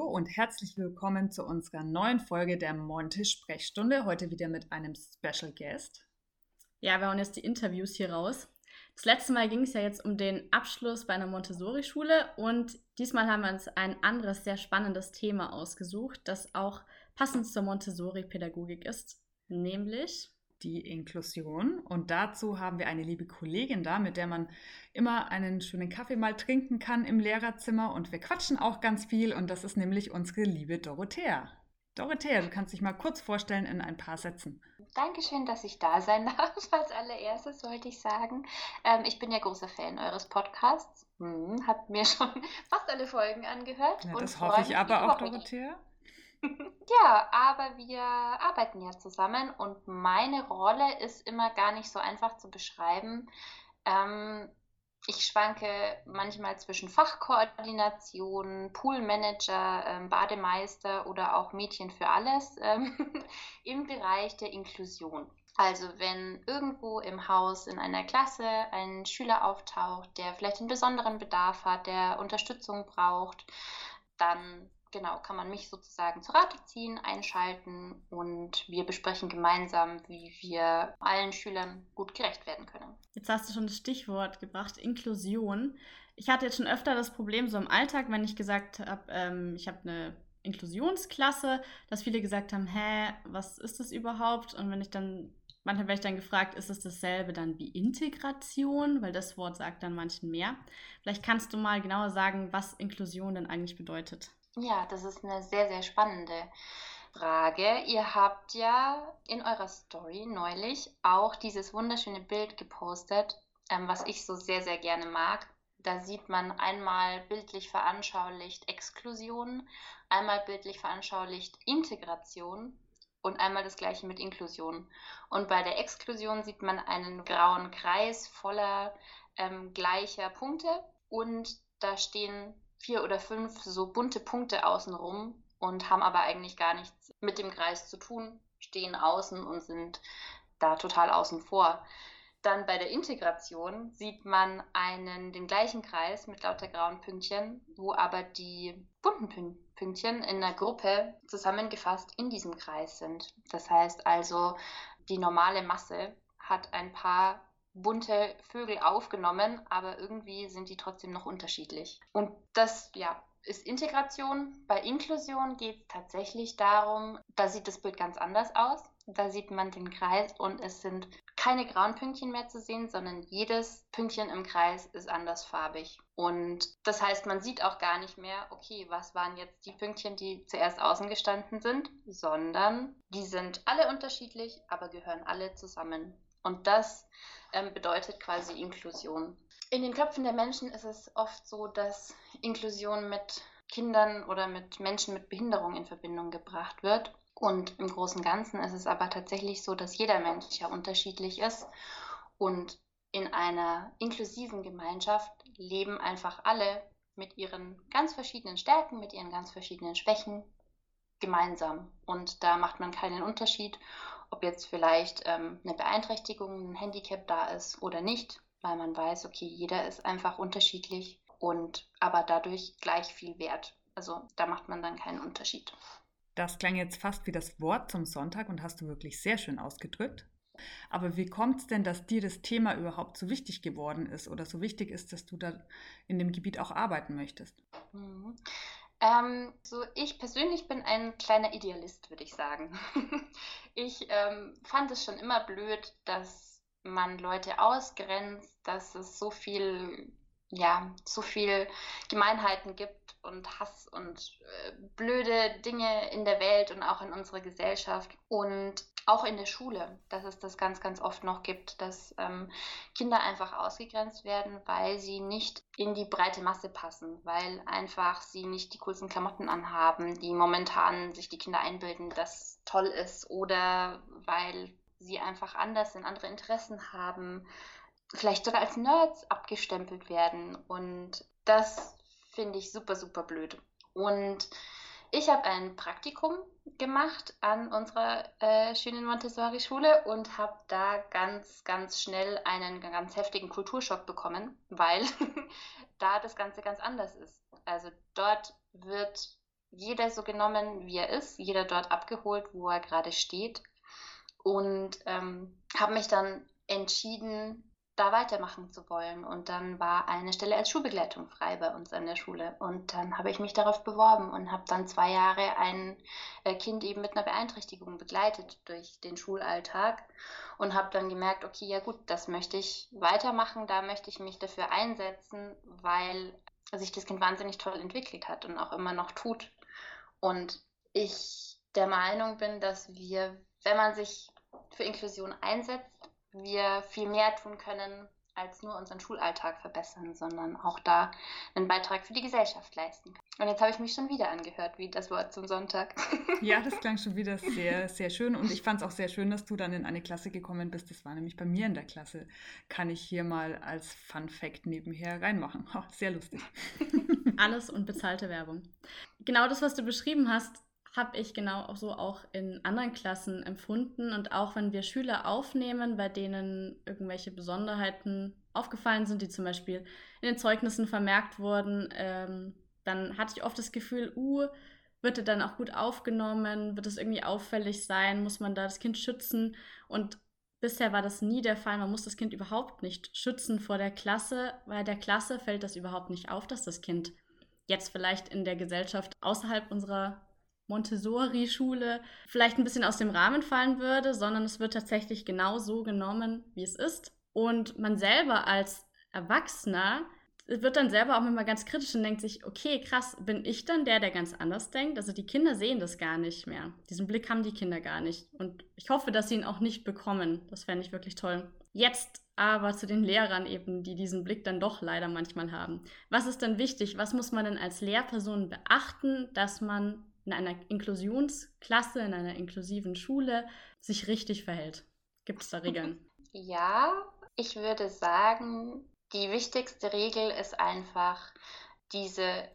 Hallo und herzlich willkommen zu unserer neuen Folge der Monte Sprechstunde. Heute wieder mit einem Special Guest. Ja, wir hauen jetzt die Interviews hier raus. Das letzte Mal ging es ja jetzt um den Abschluss bei einer Montessori-Schule und diesmal haben wir uns ein anderes, sehr spannendes Thema ausgesucht, das auch passend zur Montessori-Pädagogik ist, nämlich die Inklusion. Und dazu haben wir eine liebe Kollegin da, mit der man immer einen schönen Kaffee mal trinken kann im Lehrerzimmer. Und wir quatschen auch ganz viel. Und das ist nämlich unsere liebe Dorothea. Dorothea, du kannst dich mal kurz vorstellen in ein paar Sätzen. Dankeschön, dass ich da sein darf. Als allererstes wollte ich sagen, ähm, ich bin ja großer Fan eures Podcasts. Hm, hab mir schon fast alle Folgen angehört. Ja, das hoffe ich aber auch, Dorothea. Ja, aber wir arbeiten ja zusammen und meine Rolle ist immer gar nicht so einfach zu beschreiben. Ähm, ich schwanke manchmal zwischen Fachkoordination, Poolmanager, ähm, Bademeister oder auch Mädchen für alles ähm, im Bereich der Inklusion. Also wenn irgendwo im Haus in einer Klasse ein Schüler auftaucht, der vielleicht einen besonderen Bedarf hat, der Unterstützung braucht, dann genau, kann man mich sozusagen zu Rate ziehen, einschalten und wir besprechen gemeinsam, wie wir allen Schülern gut gerecht werden können. Jetzt hast du schon das Stichwort gebracht, Inklusion. Ich hatte jetzt schon öfter das Problem so im Alltag, wenn ich gesagt habe, ähm, ich habe eine Inklusionsklasse, dass viele gesagt haben, hä, was ist das überhaupt? Und wenn ich dann, manchmal werde ich dann gefragt, ist es dasselbe dann wie Integration? Weil das Wort sagt dann manchen mehr. Vielleicht kannst du mal genauer sagen, was Inklusion denn eigentlich bedeutet. Ja, das ist eine sehr, sehr spannende Frage. Ihr habt ja in eurer Story neulich auch dieses wunderschöne Bild gepostet, ähm, was ich so sehr, sehr gerne mag. Da sieht man einmal bildlich veranschaulicht Exklusion, einmal bildlich veranschaulicht Integration und einmal das gleiche mit Inklusion. Und bei der Exklusion sieht man einen grauen Kreis voller ähm, gleicher Punkte und da stehen vier oder fünf so bunte Punkte außenrum und haben aber eigentlich gar nichts mit dem Kreis zu tun, stehen außen und sind da total außen vor. Dann bei der Integration sieht man einen, den gleichen Kreis mit lauter grauen Pünktchen, wo aber die bunten Pünktchen in einer Gruppe zusammengefasst in diesem Kreis sind. Das heißt also, die normale Masse hat ein paar bunte Vögel aufgenommen, aber irgendwie sind die trotzdem noch unterschiedlich. Und das, ja, ist Integration. Bei Inklusion geht es tatsächlich darum, da sieht das Bild ganz anders aus. Da sieht man den Kreis und es sind keine grauen Pünktchen mehr zu sehen, sondern jedes Pünktchen im Kreis ist andersfarbig. Und das heißt, man sieht auch gar nicht mehr, okay, was waren jetzt die Pünktchen, die zuerst außen gestanden sind, sondern die sind alle unterschiedlich, aber gehören alle zusammen. Und das ähm, bedeutet quasi Inklusion. In den Köpfen der Menschen ist es oft so, dass Inklusion mit Kindern oder mit Menschen mit Behinderung in Verbindung gebracht wird. Und im Großen und Ganzen ist es aber tatsächlich so, dass jeder Mensch ja unterschiedlich ist. Und in einer inklusiven Gemeinschaft leben einfach alle mit ihren ganz verschiedenen Stärken, mit ihren ganz verschiedenen Schwächen gemeinsam. Und da macht man keinen Unterschied ob jetzt vielleicht ähm, eine Beeinträchtigung, ein Handicap da ist oder nicht, weil man weiß, okay, jeder ist einfach unterschiedlich und aber dadurch gleich viel wert. Also da macht man dann keinen Unterschied. Das klang jetzt fast wie das Wort zum Sonntag und hast du wirklich sehr schön ausgedrückt. Aber wie kommt es denn, dass dir das Thema überhaupt so wichtig geworden ist oder so wichtig ist, dass du da in dem Gebiet auch arbeiten möchtest? Mhm. Ähm, so, ich persönlich bin ein kleiner Idealist, würde ich sagen. ich ähm, fand es schon immer blöd, dass man Leute ausgrenzt, dass es so viel, ja, so viel Gemeinheiten gibt und Hass und äh, blöde Dinge in der Welt und auch in unserer Gesellschaft. Und auch in der Schule, dass es das ganz, ganz oft noch gibt, dass ähm, Kinder einfach ausgegrenzt werden, weil sie nicht in die breite Masse passen, weil einfach sie nicht die coolsten Klamotten anhaben, die momentan sich die Kinder einbilden, dass toll ist, oder weil sie einfach anders sind, andere Interessen haben, vielleicht sogar als Nerds abgestempelt werden. Und das finde ich super, super blöd. Und ich habe ein Praktikum gemacht an unserer äh, schönen Montessori-Schule und habe da ganz, ganz schnell einen ganz heftigen Kulturschock bekommen, weil da das Ganze ganz anders ist. Also dort wird jeder so genommen, wie er ist, jeder dort abgeholt, wo er gerade steht und ähm, habe mich dann entschieden, da weitermachen zu wollen. Und dann war eine Stelle als Schulbegleitung frei bei uns an der Schule. Und dann habe ich mich darauf beworben und habe dann zwei Jahre ein äh, Kind eben mit einer Beeinträchtigung begleitet durch den Schulalltag und habe dann gemerkt, okay, ja gut, das möchte ich weitermachen, da möchte ich mich dafür einsetzen, weil sich das Kind wahnsinnig toll entwickelt hat und auch immer noch tut. Und ich der Meinung bin, dass wir, wenn man sich für Inklusion einsetzt, wir viel mehr tun können, als nur unseren Schulalltag verbessern, sondern auch da einen Beitrag für die Gesellschaft leisten. Und jetzt habe ich mich schon wieder angehört, wie das Wort zum Sonntag. Ja, das klang schon wieder sehr, sehr schön. Und ich fand es auch sehr schön, dass du dann in eine Klasse gekommen bist. Das war nämlich bei mir in der Klasse. Kann ich hier mal als Fun Fact nebenher reinmachen. Oh, sehr lustig. Alles und bezahlte Werbung. Genau das, was du beschrieben hast, habe ich genau auch so auch in anderen Klassen empfunden. Und auch wenn wir Schüler aufnehmen, bei denen irgendwelche Besonderheiten aufgefallen sind, die zum Beispiel in den Zeugnissen vermerkt wurden, ähm, dann hatte ich oft das Gefühl, uh, wird er dann auch gut aufgenommen? Wird es irgendwie auffällig sein? Muss man da das Kind schützen? Und bisher war das nie der Fall. Man muss das Kind überhaupt nicht schützen vor der Klasse, weil der Klasse fällt das überhaupt nicht auf, dass das Kind jetzt vielleicht in der Gesellschaft außerhalb unserer Montessori-Schule vielleicht ein bisschen aus dem Rahmen fallen würde, sondern es wird tatsächlich genau so genommen, wie es ist. Und man selber als Erwachsener wird dann selber auch immer ganz kritisch und denkt sich, okay, krass, bin ich dann der, der ganz anders denkt? Also die Kinder sehen das gar nicht mehr. Diesen Blick haben die Kinder gar nicht. Und ich hoffe, dass sie ihn auch nicht bekommen. Das fände ich wirklich toll. Jetzt aber zu den Lehrern eben, die diesen Blick dann doch leider manchmal haben. Was ist denn wichtig? Was muss man denn als Lehrperson beachten, dass man in einer Inklusionsklasse, in einer inklusiven Schule sich richtig verhält? Gibt es da Regeln? Ja, ich würde sagen, die wichtigste Regel ist einfach diese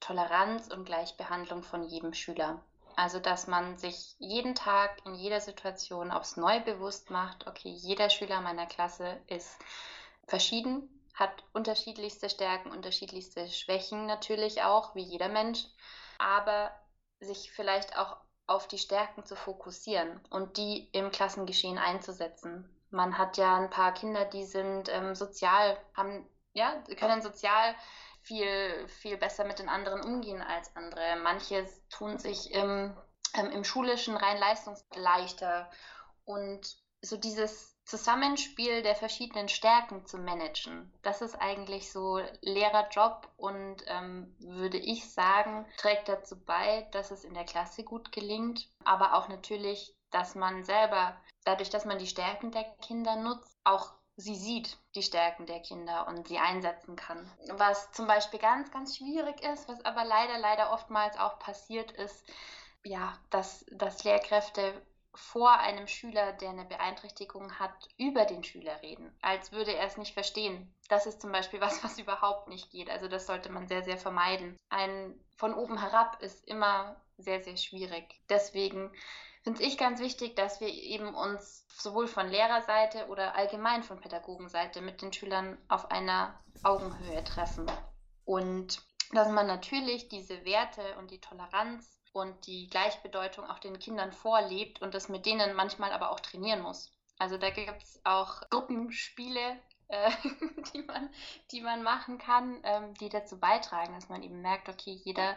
Toleranz und Gleichbehandlung von jedem Schüler. Also, dass man sich jeden Tag in jeder Situation aufs Neue bewusst macht, okay, jeder Schüler meiner Klasse ist verschieden, hat unterschiedlichste Stärken, unterschiedlichste Schwächen natürlich auch, wie jeder Mensch. Aber sich vielleicht auch auf die Stärken zu fokussieren und die im Klassengeschehen einzusetzen. Man hat ja ein paar Kinder, die sind ähm, sozial, haben, ja, können sozial viel, viel besser mit den anderen umgehen als andere. Manche tun sich im, ähm, im schulischen rein leistungsleichter und so dieses Zusammenspiel der verschiedenen Stärken zu managen. Das ist eigentlich so Lehrerjob und ähm, würde ich sagen, trägt dazu bei, dass es in der Klasse gut gelingt, aber auch natürlich, dass man selber, dadurch, dass man die Stärken der Kinder nutzt, auch sie sieht, die Stärken der Kinder und sie einsetzen kann. Was zum Beispiel ganz, ganz schwierig ist, was aber leider, leider oftmals auch passiert ist, ja, dass, dass Lehrkräfte vor einem Schüler, der eine Beeinträchtigung hat, über den Schüler reden, als würde er es nicht verstehen. Das ist zum Beispiel was, was überhaupt nicht geht. Also das sollte man sehr, sehr vermeiden. Ein von oben herab ist immer sehr, sehr schwierig. Deswegen finde ich ganz wichtig, dass wir eben uns sowohl von Lehrerseite oder allgemein von Pädagogenseite mit den Schülern auf einer Augenhöhe treffen. Und dass man natürlich diese Werte und die Toleranz und die Gleichbedeutung auch den Kindern vorlebt und das mit denen manchmal aber auch trainieren muss. Also da gibt es auch Gruppenspiele, äh, die, man, die man machen kann, ähm, die dazu beitragen, dass man eben merkt, okay, jeder,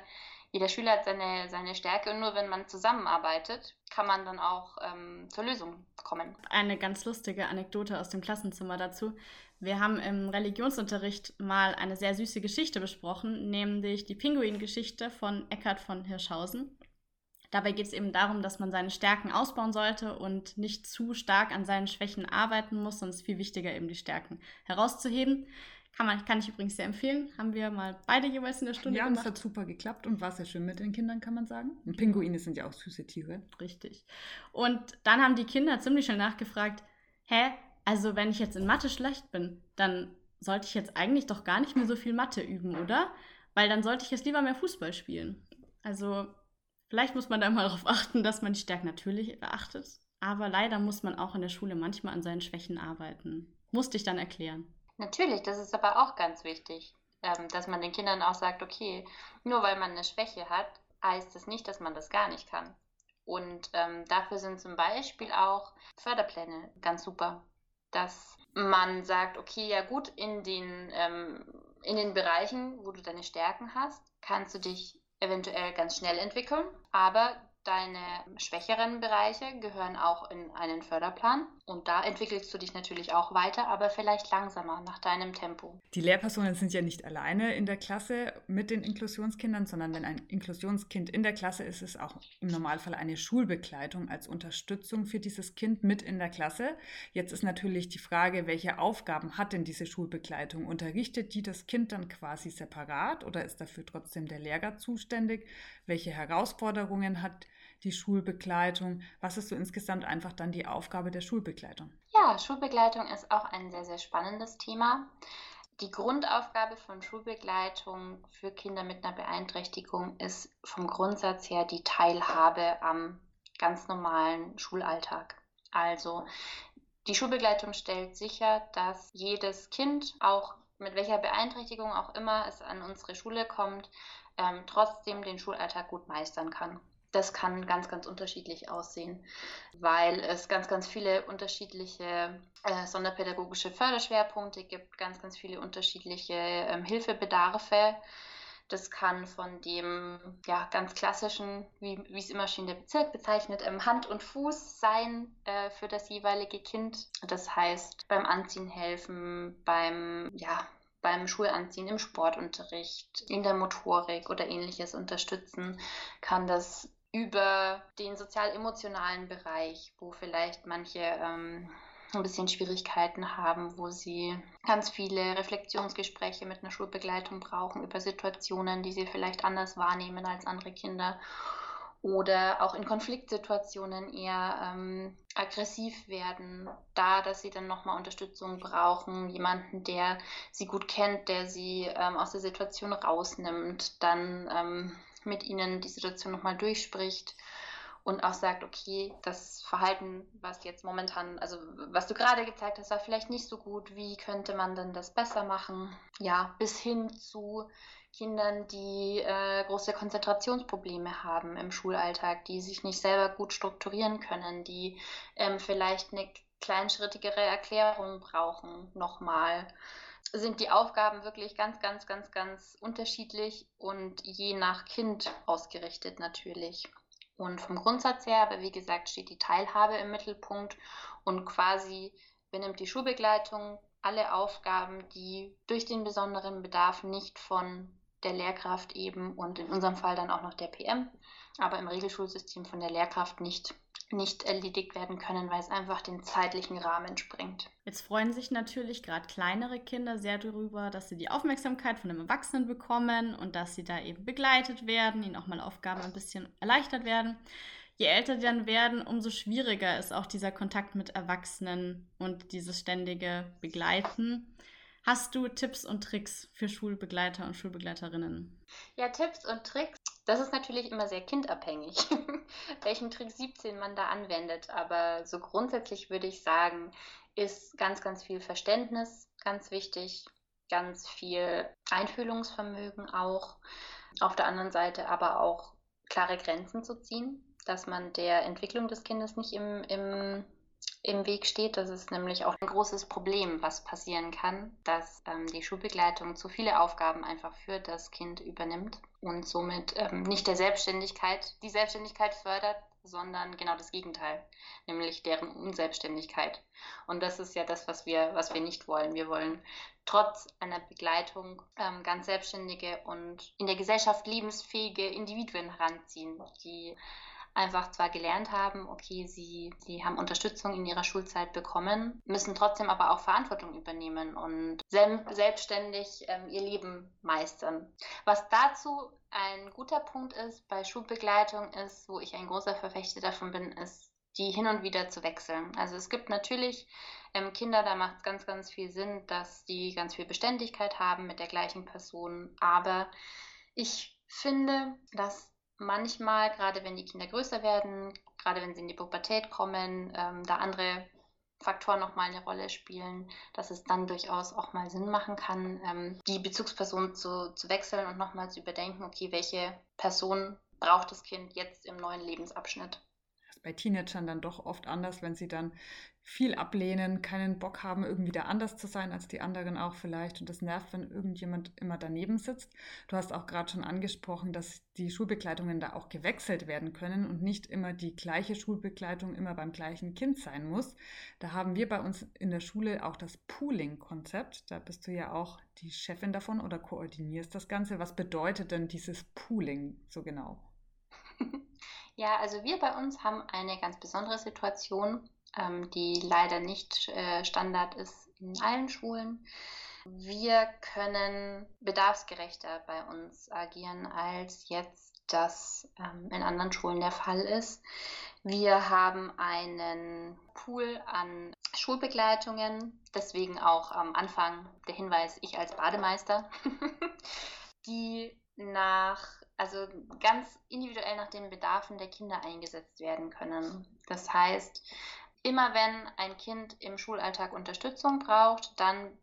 jeder Schüler hat seine, seine Stärke und nur wenn man zusammenarbeitet, kann man dann auch ähm, zur Lösung kommen. Eine ganz lustige Anekdote aus dem Klassenzimmer dazu. Wir haben im Religionsunterricht mal eine sehr süße Geschichte besprochen, nämlich die Pinguin-Geschichte von Eckhard von Hirschhausen. Dabei geht es eben darum, dass man seine Stärken ausbauen sollte und nicht zu stark an seinen Schwächen arbeiten muss, sonst viel wichtiger eben die Stärken herauszuheben. Kann, man, kann ich übrigens sehr empfehlen. Haben wir mal beide jeweils in der Stunde ja, gemacht. Ja, es hat super geklappt und war sehr schön mit den Kindern, kann man sagen. Und Pinguine sind ja auch süße Tiere. Richtig. Und dann haben die Kinder ziemlich schnell nachgefragt, hä, also wenn ich jetzt in Mathe schlecht bin, dann sollte ich jetzt eigentlich doch gar nicht mehr so viel Mathe üben, oder? Weil dann sollte ich jetzt lieber mehr Fußball spielen. Also vielleicht muss man da mal darauf achten, dass man die Stärken natürlich beachtet. Aber leider muss man auch in der Schule manchmal an seinen Schwächen arbeiten. Musste ich dann erklären. Natürlich, das ist aber auch ganz wichtig, ähm, dass man den Kindern auch sagt, okay, nur weil man eine Schwäche hat, heißt das nicht, dass man das gar nicht kann. Und ähm, dafür sind zum Beispiel auch Förderpläne ganz super, dass man sagt, okay, ja gut, in den, ähm, in den Bereichen, wo du deine Stärken hast, kannst du dich eventuell ganz schnell entwickeln, aber Deine schwächeren Bereiche gehören auch in einen Förderplan und da entwickelst du dich natürlich auch weiter, aber vielleicht langsamer nach deinem Tempo. Die Lehrpersonen sind ja nicht alleine in der Klasse mit den Inklusionskindern, sondern wenn ein Inklusionskind in der Klasse ist, ist es auch im Normalfall eine Schulbegleitung als Unterstützung für dieses Kind mit in der Klasse. Jetzt ist natürlich die Frage, welche Aufgaben hat denn diese Schulbegleitung? Unterrichtet die das Kind dann quasi separat oder ist dafür trotzdem der Lehrer zuständig? Welche Herausforderungen hat die Schulbegleitung? Was ist so insgesamt einfach dann die Aufgabe der Schulbegleitung? Ja, Schulbegleitung ist auch ein sehr, sehr spannendes Thema. Die Grundaufgabe von Schulbegleitung für Kinder mit einer Beeinträchtigung ist vom Grundsatz her die Teilhabe am ganz normalen Schulalltag. Also die Schulbegleitung stellt sicher, dass jedes Kind, auch mit welcher Beeinträchtigung auch immer es an unsere Schule kommt, ähm, trotzdem den Schulalltag gut meistern kann das kann ganz, ganz unterschiedlich aussehen, weil es ganz, ganz viele unterschiedliche äh, sonderpädagogische Förderschwerpunkte gibt, ganz, ganz viele unterschiedliche ähm, Hilfebedarfe. Das kann von dem ja, ganz klassischen, wie, es immer schön der Bezirk bezeichnet, ähm, Hand und Fuß sein äh, für das jeweilige Kind. Das heißt, beim Anziehen helfen, beim ja, beim Schulanziehen, im Sportunterricht, in der Motorik oder ähnliches unterstützen, kann das über den sozial-emotionalen Bereich, wo vielleicht manche ähm, ein bisschen Schwierigkeiten haben, wo sie ganz viele Reflexionsgespräche mit einer Schulbegleitung brauchen über Situationen, die sie vielleicht anders wahrnehmen als andere Kinder oder auch in Konfliktsituationen eher ähm, aggressiv werden, da, dass sie dann nochmal Unterstützung brauchen, jemanden, der sie gut kennt, der sie ähm, aus der Situation rausnimmt, dann ähm, mit ihnen die Situation nochmal durchspricht und auch sagt, okay, das Verhalten, was jetzt momentan, also was du gerade gezeigt hast, war vielleicht nicht so gut, wie könnte man denn das besser machen? Ja, bis hin zu Kindern, die äh, große Konzentrationsprobleme haben im Schulalltag, die sich nicht selber gut strukturieren können, die ähm, vielleicht eine kleinschrittigere Erklärung brauchen, nochmal sind die Aufgaben wirklich ganz, ganz, ganz, ganz unterschiedlich und je nach Kind ausgerichtet natürlich. Und vom Grundsatz her, aber wie gesagt, steht die Teilhabe im Mittelpunkt und quasi benimmt die Schulbegleitung alle Aufgaben, die durch den besonderen Bedarf nicht von der Lehrkraft eben und in unserem Fall dann auch noch der PM, aber im Regelschulsystem von der Lehrkraft nicht nicht erledigt werden können, weil es einfach den zeitlichen Rahmen sprengt. Jetzt freuen sich natürlich gerade kleinere Kinder sehr darüber, dass sie die Aufmerksamkeit von einem Erwachsenen bekommen und dass sie da eben begleitet werden, ihnen auch mal Aufgaben ein bisschen erleichtert werden. Je älter die dann werden, umso schwieriger ist auch dieser Kontakt mit Erwachsenen und dieses ständige Begleiten. Hast du Tipps und Tricks für Schulbegleiter und Schulbegleiterinnen? Ja, Tipps und Tricks das ist natürlich immer sehr kindabhängig, welchen Trick 17 man da anwendet. Aber so grundsätzlich würde ich sagen, ist ganz, ganz viel Verständnis ganz wichtig, ganz viel Einfühlungsvermögen auch. Auf der anderen Seite aber auch klare Grenzen zu ziehen, dass man der Entwicklung des Kindes nicht im, im im Weg steht. Das ist nämlich auch ein großes Problem, was passieren kann, dass ähm, die Schulbegleitung zu viele Aufgaben einfach für das Kind übernimmt und somit ähm, nicht der Selbstständigkeit, die Selbstständigkeit fördert, sondern genau das Gegenteil, nämlich deren Unselbstständigkeit. Und das ist ja das, was wir, was wir nicht wollen. Wir wollen trotz einer Begleitung ähm, ganz selbstständige und in der Gesellschaft lebensfähige Individuen heranziehen, die einfach zwar gelernt haben, okay, sie, sie haben Unterstützung in ihrer Schulzeit bekommen, müssen trotzdem aber auch Verantwortung übernehmen und selbstständig ähm, ihr Leben meistern. Was dazu ein guter Punkt ist bei Schulbegleitung ist, wo ich ein großer Verfechter davon bin, ist die hin und wieder zu wechseln. Also es gibt natürlich ähm, Kinder, da macht es ganz, ganz viel Sinn, dass die ganz viel Beständigkeit haben mit der gleichen Person. Aber ich finde, dass manchmal, gerade wenn die Kinder größer werden, gerade wenn sie in die Pubertät kommen, ähm, da andere Faktoren nochmal eine Rolle spielen, dass es dann durchaus auch mal Sinn machen kann, ähm, die Bezugsperson zu, zu wechseln und nochmal zu überdenken, okay, welche Person braucht das Kind jetzt im neuen Lebensabschnitt? Bei Teenagern dann doch oft anders, wenn sie dann viel ablehnen, keinen Bock haben, irgendwie da anders zu sein als die anderen auch vielleicht. Und das nervt, wenn irgendjemand immer daneben sitzt. Du hast auch gerade schon angesprochen, dass die Schulbegleitungen da auch gewechselt werden können und nicht immer die gleiche Schulbegleitung immer beim gleichen Kind sein muss. Da haben wir bei uns in der Schule auch das Pooling-Konzept. Da bist du ja auch die Chefin davon oder koordinierst das Ganze. Was bedeutet denn dieses Pooling so genau? Ja, also wir bei uns haben eine ganz besondere Situation ähm, die leider nicht äh, Standard ist in allen Schulen. Wir können bedarfsgerechter bei uns agieren, als jetzt das ähm, in anderen Schulen der Fall ist. Wir haben einen Pool an Schulbegleitungen, deswegen auch am Anfang der Hinweis, ich als Bademeister, die nach, also ganz individuell nach den Bedarfen der Kinder eingesetzt werden können. Das heißt, Immer wenn ein Kind im Schulalltag Unterstützung braucht, dann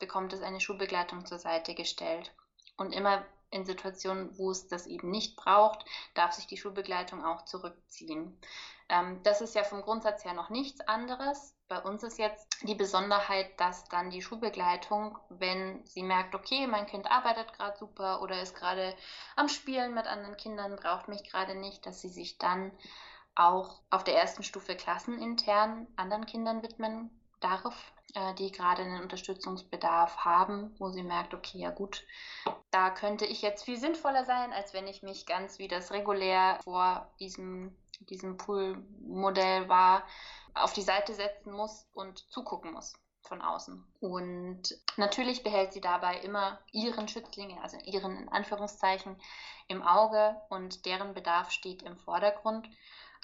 bekommt es eine Schulbegleitung zur Seite gestellt. Und immer in Situationen, wo es das eben nicht braucht, darf sich die Schulbegleitung auch zurückziehen. Ähm, das ist ja vom Grundsatz her noch nichts anderes. Bei uns ist jetzt die Besonderheit, dass dann die Schulbegleitung, wenn sie merkt, okay, mein Kind arbeitet gerade super oder ist gerade am Spielen mit anderen Kindern, braucht mich gerade nicht, dass sie sich dann auch auf der ersten Stufe klassenintern anderen Kindern widmen darf, äh, die gerade einen Unterstützungsbedarf haben, wo sie merkt, okay, ja gut, da könnte ich jetzt viel sinnvoller sein, als wenn ich mich ganz wie das regulär vor diesem, diesem Pool-Modell war, auf die Seite setzen muss und zugucken muss von außen. Und natürlich behält sie dabei immer ihren Schützlinge, also ihren in Anführungszeichen, im Auge und deren Bedarf steht im Vordergrund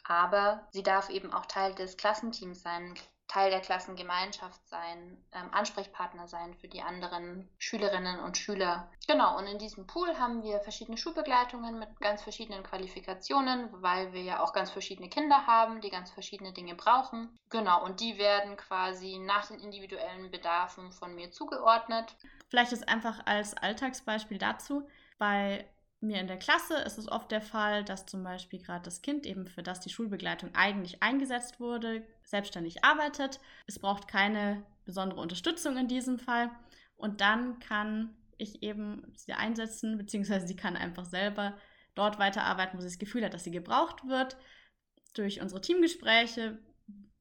aber sie darf eben auch Teil des Klassenteams sein, Teil der Klassengemeinschaft sein, ähm, Ansprechpartner sein für die anderen Schülerinnen und Schüler. Genau, und in diesem Pool haben wir verschiedene Schulbegleitungen mit ganz verschiedenen Qualifikationen, weil wir ja auch ganz verschiedene Kinder haben, die ganz verschiedene Dinge brauchen. Genau, und die werden quasi nach den individuellen Bedarfen von mir zugeordnet. Vielleicht ist einfach als Alltagsbeispiel dazu, bei mir in der Klasse ist es oft der Fall, dass zum Beispiel gerade das Kind eben, für das die Schulbegleitung eigentlich eingesetzt wurde, selbstständig arbeitet. Es braucht keine besondere Unterstützung in diesem Fall. Und dann kann ich eben sie einsetzen, beziehungsweise sie kann einfach selber dort weiterarbeiten, wo sie das Gefühl hat, dass sie gebraucht wird. Durch unsere Teamgespräche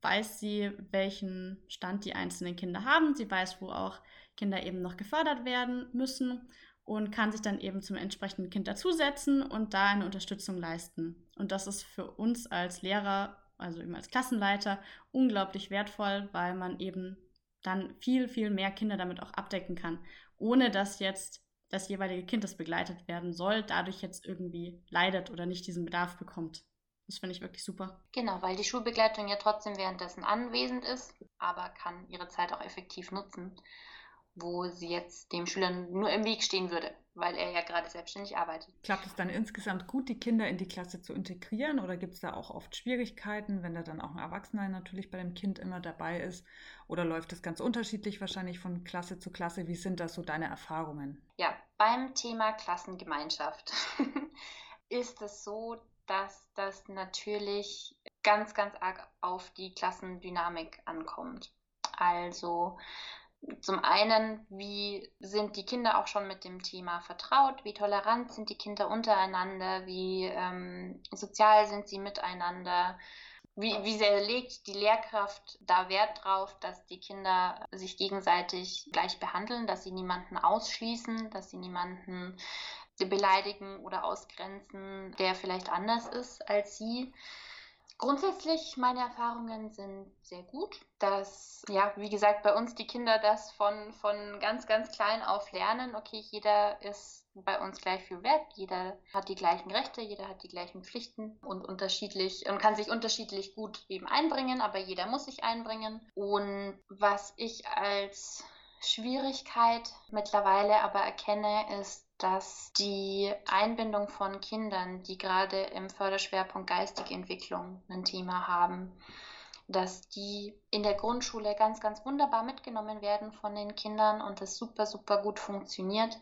weiß sie, welchen Stand die einzelnen Kinder haben. Sie weiß, wo auch Kinder eben noch gefördert werden müssen und kann sich dann eben zum entsprechenden Kind dazusetzen und da eine Unterstützung leisten. Und das ist für uns als Lehrer, also eben als Klassenleiter, unglaublich wertvoll, weil man eben dann viel, viel mehr Kinder damit auch abdecken kann, ohne dass jetzt das jeweilige Kind, das begleitet werden soll, dadurch jetzt irgendwie leidet oder nicht diesen Bedarf bekommt. Das finde ich wirklich super. Genau, weil die Schulbegleitung ja trotzdem währenddessen anwesend ist, aber kann ihre Zeit auch effektiv nutzen wo sie jetzt dem Schüler nur im Weg stehen würde, weil er ja gerade selbstständig arbeitet. Klappt es dann insgesamt gut, die Kinder in die Klasse zu integrieren oder gibt es da auch oft Schwierigkeiten, wenn da dann auch ein Erwachsener natürlich bei dem Kind immer dabei ist? Oder läuft es ganz unterschiedlich wahrscheinlich von Klasse zu Klasse? Wie sind das so deine Erfahrungen? Ja, beim Thema Klassengemeinschaft ist es so, dass das natürlich ganz, ganz arg auf die Klassendynamik ankommt. Also zum einen, wie sind die Kinder auch schon mit dem Thema vertraut? Wie tolerant sind die Kinder untereinander? Wie ähm, sozial sind sie miteinander? Wie, wie sehr legt die Lehrkraft da Wert drauf, dass die Kinder sich gegenseitig gleich behandeln, dass sie niemanden ausschließen, dass sie niemanden beleidigen oder ausgrenzen, der vielleicht anders ist als sie? Grundsätzlich, meine Erfahrungen sind sehr gut, dass, ja, wie gesagt, bei uns die Kinder das von, von ganz, ganz klein auf lernen. Okay, jeder ist bei uns gleich viel wert, jeder hat die gleichen Rechte, jeder hat die gleichen Pflichten und unterschiedlich und kann sich unterschiedlich gut eben einbringen, aber jeder muss sich einbringen. Und was ich als Schwierigkeit mittlerweile aber erkenne, ist, dass die Einbindung von Kindern, die gerade im Förderschwerpunkt geistige Entwicklung ein Thema haben, dass die in der Grundschule ganz, ganz wunderbar mitgenommen werden von den Kindern und das super, super gut funktioniert.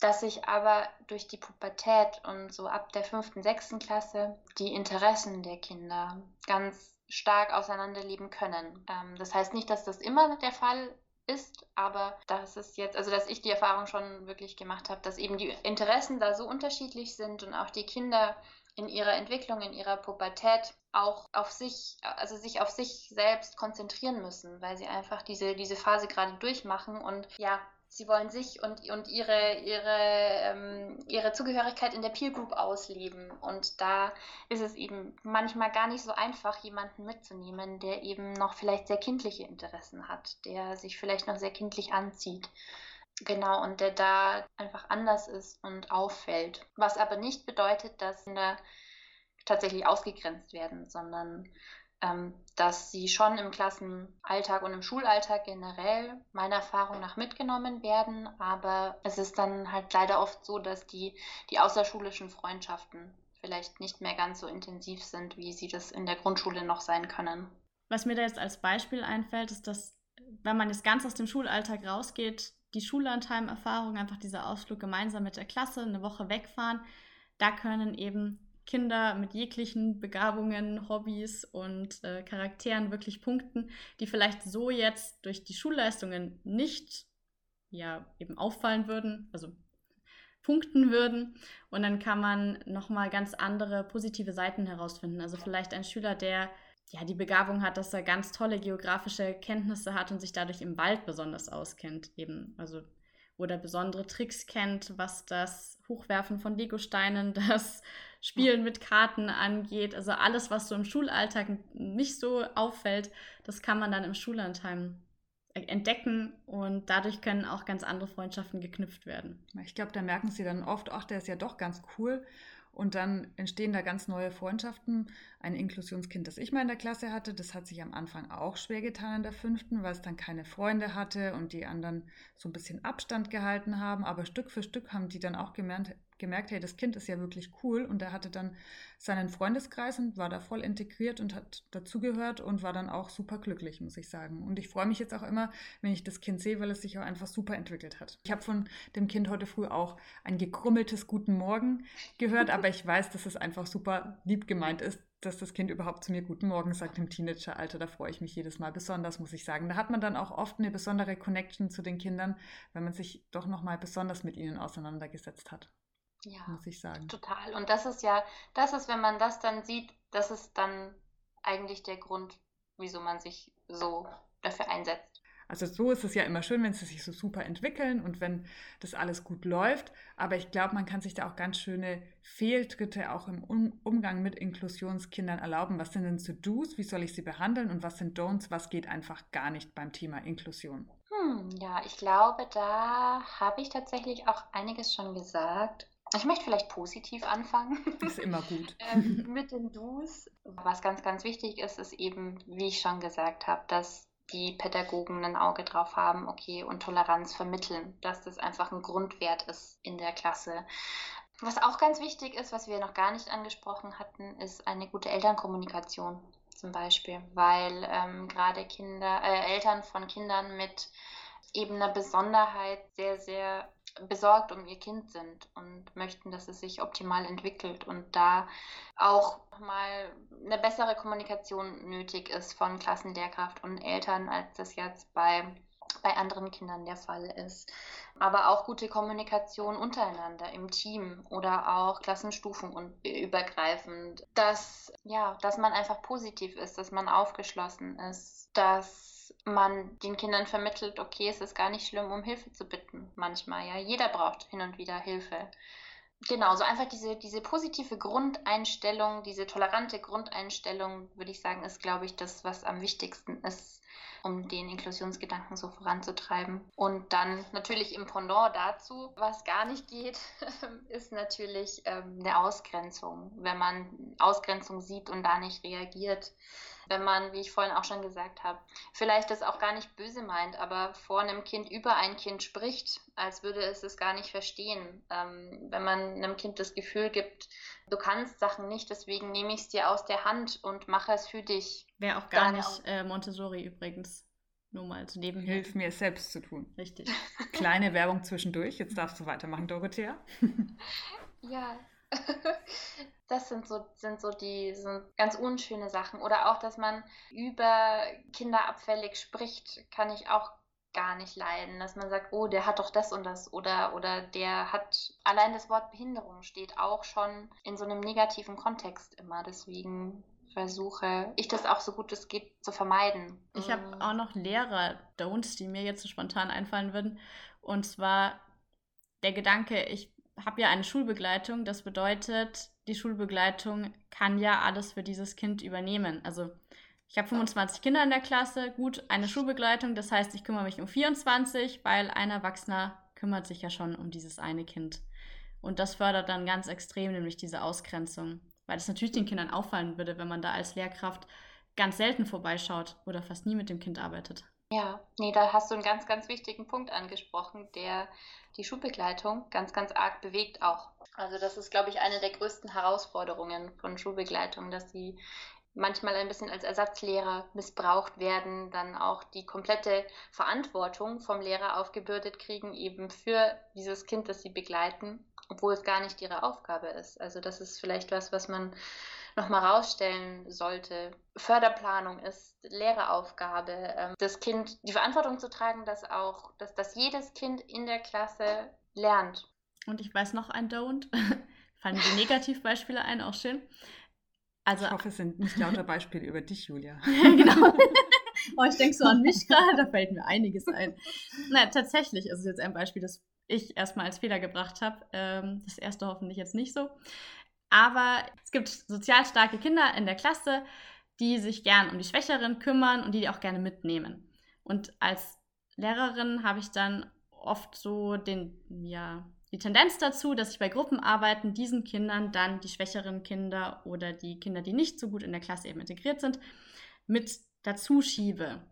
dass sich aber durch die Pubertät und so ab der fünften, sechsten Klasse die Interessen der Kinder ganz stark auseinanderleben können. Ähm, das heißt nicht, dass das immer der Fall ist, aber das ist jetzt, also dass ich die Erfahrung schon wirklich gemacht habe, dass eben die Interessen da so unterschiedlich sind und auch die Kinder in ihrer Entwicklung, in ihrer Pubertät auch auf sich, also sich auf sich selbst konzentrieren müssen, weil sie einfach diese, diese Phase gerade durchmachen und ja, sie wollen sich und, und ihre, ihre, ähm, ihre Zugehörigkeit in der Peer Group ausleben. Und da ist es eben manchmal gar nicht so einfach, jemanden mitzunehmen, der eben noch vielleicht sehr kindliche Interessen hat, der sich vielleicht noch sehr kindlich anzieht. Genau, und der da einfach anders ist und auffällt. Was aber nicht bedeutet, dass Kinder tatsächlich ausgegrenzt werden, sondern dass sie schon im Klassenalltag und im Schulalltag generell meiner Erfahrung nach mitgenommen werden. Aber es ist dann halt leider oft so, dass die, die außerschulischen Freundschaften vielleicht nicht mehr ganz so intensiv sind, wie sie das in der Grundschule noch sein können. Was mir da jetzt als Beispiel einfällt, ist, dass wenn man jetzt ganz aus dem Schulalltag rausgeht, die Schullandheim-Erfahrung, einfach dieser Ausflug gemeinsam mit der Klasse, eine Woche wegfahren, da können eben Kinder mit jeglichen Begabungen, Hobbys und äh, Charakteren wirklich punkten, die vielleicht so jetzt durch die Schulleistungen nicht ja eben auffallen würden, also punkten würden. Und dann kann man nochmal ganz andere positive Seiten herausfinden. Also vielleicht ein Schüler, der ja die Begabung hat, dass er ganz tolle geografische Kenntnisse hat und sich dadurch im Wald besonders auskennt, eben. Also oder besondere Tricks kennt, was das Hochwerfen von Legosteinen, das Spielen mit Karten angeht. Also alles, was so im Schulalltag nicht so auffällt, das kann man dann im Schullandheim entdecken und dadurch können auch ganz andere Freundschaften geknüpft werden. Ich glaube, da merken sie dann oft, ach, der ist ja doch ganz cool. Und dann entstehen da ganz neue Freundschaften. Ein Inklusionskind, das ich mal in der Klasse hatte, das hat sich am Anfang auch schwer getan in der fünften, weil es dann keine Freunde hatte und die anderen so ein bisschen Abstand gehalten haben. Aber Stück für Stück haben die dann auch gemerkt, gemerkt, hey, das Kind ist ja wirklich cool. Und er hatte dann seinen Freundeskreis und war da voll integriert und hat dazugehört und war dann auch super glücklich, muss ich sagen. Und ich freue mich jetzt auch immer, wenn ich das Kind sehe, weil es sich auch einfach super entwickelt hat. Ich habe von dem Kind heute früh auch ein gekrummeltes Guten Morgen gehört, aber ich weiß, dass es einfach super lieb gemeint ist, dass das Kind überhaupt zu mir Guten Morgen sagt im Teenageralter. Da freue ich mich jedes Mal besonders, muss ich sagen. Da hat man dann auch oft eine besondere Connection zu den Kindern, wenn man sich doch nochmal besonders mit ihnen auseinandergesetzt hat ja, muss ich sagen. Total. Und das ist ja, das ist, wenn man das dann sieht, das ist dann eigentlich der Grund, wieso man sich so dafür einsetzt. Also so ist es ja immer schön, wenn sie sich so super entwickeln und wenn das alles gut läuft. Aber ich glaube, man kann sich da auch ganz schöne Fehltritte auch im um Umgang mit Inklusionskindern erlauben. Was sind denn so Do's? Wie soll ich sie behandeln? Und was sind Don'ts? Was geht einfach gar nicht beim Thema Inklusion? Hm, ja, ich glaube, da habe ich tatsächlich auch einiges schon gesagt. Ich möchte vielleicht positiv anfangen. Ist immer gut. ähm, mit den Do's. Was ganz, ganz wichtig ist, ist eben, wie ich schon gesagt habe, dass die Pädagogen ein Auge drauf haben, okay, und Toleranz vermitteln, dass das einfach ein Grundwert ist in der Klasse. Was auch ganz wichtig ist, was wir noch gar nicht angesprochen hatten, ist eine gute Elternkommunikation zum Beispiel, weil ähm, gerade Kinder, äh, Eltern von Kindern mit eben einer Besonderheit sehr, sehr besorgt um ihr Kind sind und möchten, dass es sich optimal entwickelt und da auch mal eine bessere Kommunikation nötig ist von Klassenlehrkraft und Eltern, als das jetzt bei, bei anderen Kindern der Fall ist. Aber auch gute Kommunikation untereinander im Team oder auch Klassenstufen und übergreifend, dass, ja, dass man einfach positiv ist, dass man aufgeschlossen ist, dass man den Kindern vermittelt, okay, es ist gar nicht schlimm, um Hilfe zu bitten. Manchmal, ja. Jeder braucht hin und wieder Hilfe. Genau, so einfach diese, diese positive Grundeinstellung, diese tolerante Grundeinstellung, würde ich sagen, ist, glaube ich, das, was am wichtigsten ist, um den Inklusionsgedanken so voranzutreiben. Und dann natürlich im Pendant dazu, was gar nicht geht, ist natürlich ähm, eine Ausgrenzung. Wenn man Ausgrenzung sieht und da nicht reagiert, wenn man, wie ich vorhin auch schon gesagt habe, vielleicht das auch gar nicht böse meint, aber vor einem Kind über ein Kind spricht, als würde es es gar nicht verstehen. Ähm, wenn man einem Kind das Gefühl gibt, du kannst Sachen nicht, deswegen nehme ich es dir aus der Hand und mache es für dich. Wäre auch gar nicht äh, Montessori übrigens. Nur mal zu nebenher. Hilf mir, es selbst zu tun. Richtig. Kleine Werbung zwischendurch. Jetzt darfst du weitermachen, Dorothea. Ja, das sind so, sind so die sind ganz unschöne Sachen. Oder auch, dass man über Kinder abfällig spricht, kann ich auch gar nicht leiden. Dass man sagt, oh, der hat doch das und das. Oder, oder der hat, allein das Wort Behinderung steht auch schon in so einem negativen Kontext immer. Deswegen versuche ich das auch so gut es geht zu vermeiden. Ich habe mm. auch noch Lehrer-Don'ts, die mir jetzt so spontan einfallen würden. Und zwar der Gedanke, ich habe ja eine Schulbegleitung. Das bedeutet, die Schulbegleitung kann ja alles für dieses Kind übernehmen. Also ich habe 25 Kinder in der Klasse, gut, eine Schulbegleitung, das heißt, ich kümmere mich um 24, weil ein Erwachsener kümmert sich ja schon um dieses eine Kind. Und das fördert dann ganz extrem, nämlich diese Ausgrenzung. Weil es natürlich den Kindern auffallen würde, wenn man da als Lehrkraft ganz selten vorbeischaut oder fast nie mit dem Kind arbeitet. Ja, nee, da hast du einen ganz, ganz wichtigen Punkt angesprochen, der die Schulbegleitung ganz, ganz arg bewegt auch. Also das ist, glaube ich, eine der größten Herausforderungen von Schulbegleitung, dass sie manchmal ein bisschen als Ersatzlehrer missbraucht werden, dann auch die komplette Verantwortung vom Lehrer aufgebürdet kriegen, eben für dieses Kind, das sie begleiten, obwohl es gar nicht ihre Aufgabe ist. Also das ist vielleicht was, was man nochmal rausstellen sollte. Förderplanung ist Lehreraufgabe, ähm, das Kind die Verantwortung zu tragen, dass auch, dass, dass jedes Kind in der Klasse lernt. Und ich weiß noch ein Don't. Fallen die Negativbeispiele ein, auch schön. Also, ich hoffe, es sind nicht lauter Beispiele über dich, Julia. genau. oh, ich denke so an mich gerade, da fällt mir einiges ein. Na, tatsächlich ist es jetzt ein Beispiel, das ich erstmal als Fehler gebracht habe. Ähm, das erste hoffentlich jetzt nicht so. Aber es gibt sozial starke Kinder in der Klasse, die sich gern um die Schwächeren kümmern und die die auch gerne mitnehmen. Und als Lehrerin habe ich dann oft so den, ja, die Tendenz dazu, dass ich bei Gruppenarbeiten diesen Kindern dann die schwächeren Kinder oder die Kinder, die nicht so gut in der Klasse eben integriert sind, mit dazu schiebe.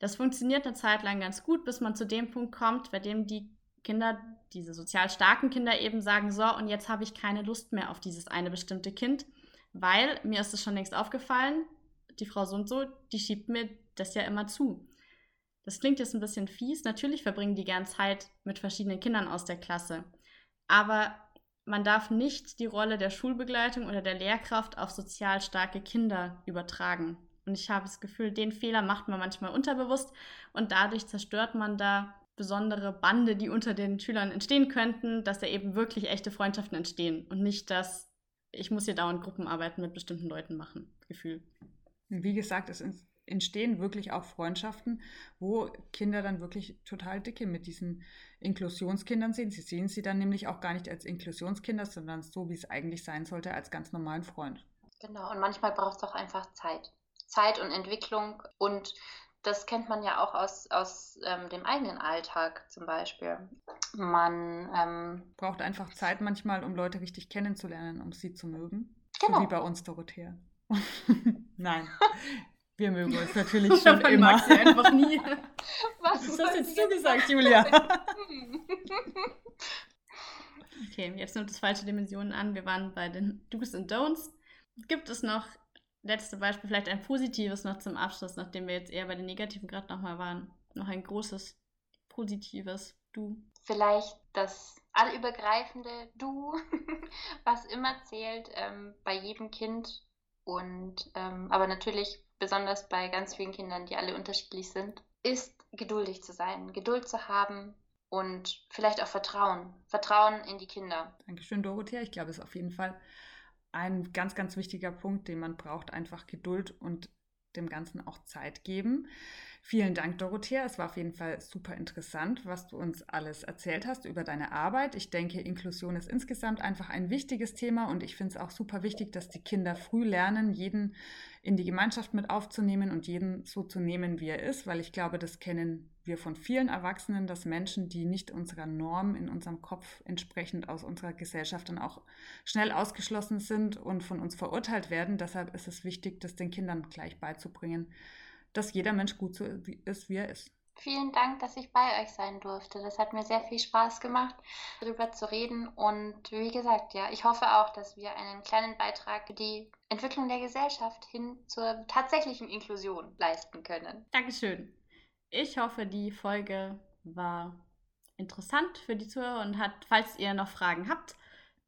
Das funktioniert eine Zeit lang ganz gut, bis man zu dem Punkt kommt, bei dem die Kinder, diese sozial starken Kinder eben sagen, so, und jetzt habe ich keine Lust mehr auf dieses eine bestimmte Kind, weil mir ist es schon längst aufgefallen, die Frau so und so, die schiebt mir das ja immer zu. Das klingt jetzt ein bisschen fies. Natürlich verbringen die gern Zeit mit verschiedenen Kindern aus der Klasse. Aber man darf nicht die Rolle der Schulbegleitung oder der Lehrkraft auf sozial starke Kinder übertragen. Und ich habe das Gefühl, den Fehler macht man manchmal unterbewusst und dadurch zerstört man da besondere Bande, die unter den Schülern entstehen könnten, dass da eben wirklich echte Freundschaften entstehen und nicht das, ich muss hier dauernd Gruppenarbeiten mit bestimmten Leuten machen, Gefühl. Wie gesagt, es entstehen wirklich auch Freundschaften, wo Kinder dann wirklich total dicke mit diesen Inklusionskindern sind. Sie sehen sie dann nämlich auch gar nicht als Inklusionskinder, sondern so, wie es eigentlich sein sollte, als ganz normalen Freund. Genau, und manchmal braucht es auch einfach Zeit. Zeit und Entwicklung und das kennt man ja auch aus, aus ähm, dem eigenen Alltag zum Beispiel. Man ähm, braucht einfach Zeit manchmal, um Leute richtig kennenzulernen, um sie zu mögen. Genau. So wie bei uns, Dorothea. Nein, wir mögen uns natürlich schon Man immer. Mag sie einfach nie. Was, Was hast jetzt du gesagt, Julia? okay, jetzt nimmt es falsche Dimensionen an. Wir waren bei den Do's und Don'ts. Gibt es noch letzte Beispiel, vielleicht ein positives noch zum Abschluss, nachdem wir jetzt eher bei den negativen gerade nochmal waren. Noch ein großes, positives Du. Vielleicht das allübergreifende Du, was immer zählt ähm, bei jedem Kind und ähm, aber natürlich besonders bei ganz vielen Kindern, die alle unterschiedlich sind, ist geduldig zu sein, Geduld zu haben und vielleicht auch Vertrauen. Vertrauen in die Kinder. Dankeschön, Dorothea. Ich glaube, es ist auf jeden Fall ein ganz, ganz wichtiger Punkt, den man braucht, einfach Geduld und dem Ganzen auch Zeit geben. Vielen Dank, Dorothea. Es war auf jeden Fall super interessant, was du uns alles erzählt hast über deine Arbeit. Ich denke, Inklusion ist insgesamt einfach ein wichtiges Thema und ich finde es auch super wichtig, dass die Kinder früh lernen, jeden in die Gemeinschaft mit aufzunehmen und jeden so zu nehmen, wie er ist, weil ich glaube, das kennen wir von vielen Erwachsenen, dass Menschen, die nicht unserer Norm in unserem Kopf entsprechend aus unserer Gesellschaft dann auch schnell ausgeschlossen sind und von uns verurteilt werden. Deshalb ist es wichtig, das den Kindern gleich beizubringen, dass jeder Mensch gut so ist, wie er ist. Vielen Dank, dass ich bei euch sein durfte. Das hat mir sehr viel Spaß gemacht, darüber zu reden. Und wie gesagt, ja, ich hoffe auch, dass wir einen kleinen Beitrag für die Entwicklung der Gesellschaft hin zur tatsächlichen Inklusion leisten können. Dankeschön. Ich hoffe, die Folge war interessant für die Zuhörer und hat, falls ihr noch Fragen habt,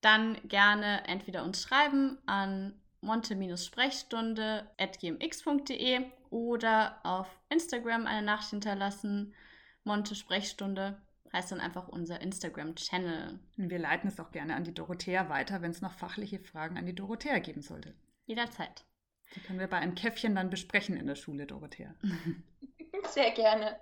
dann gerne entweder uns schreiben an monte-sprechstunde.gmx.de oder auf Instagram eine Nachricht hinterlassen. Monte Sprechstunde heißt dann einfach unser Instagram-Channel. Wir leiten es auch gerne an die Dorothea weiter, wenn es noch fachliche Fragen an die Dorothea geben sollte. Jederzeit. Die können wir bei einem Käffchen dann besprechen in der Schule, Dorothea. Sehr gerne.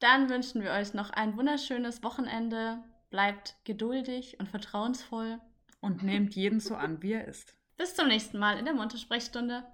Dann wünschen wir euch noch ein wunderschönes Wochenende. Bleibt geduldig und vertrauensvoll. Und nehmt jeden so an, wie er ist. Bis zum nächsten Mal in der Monte-Sprechstunde.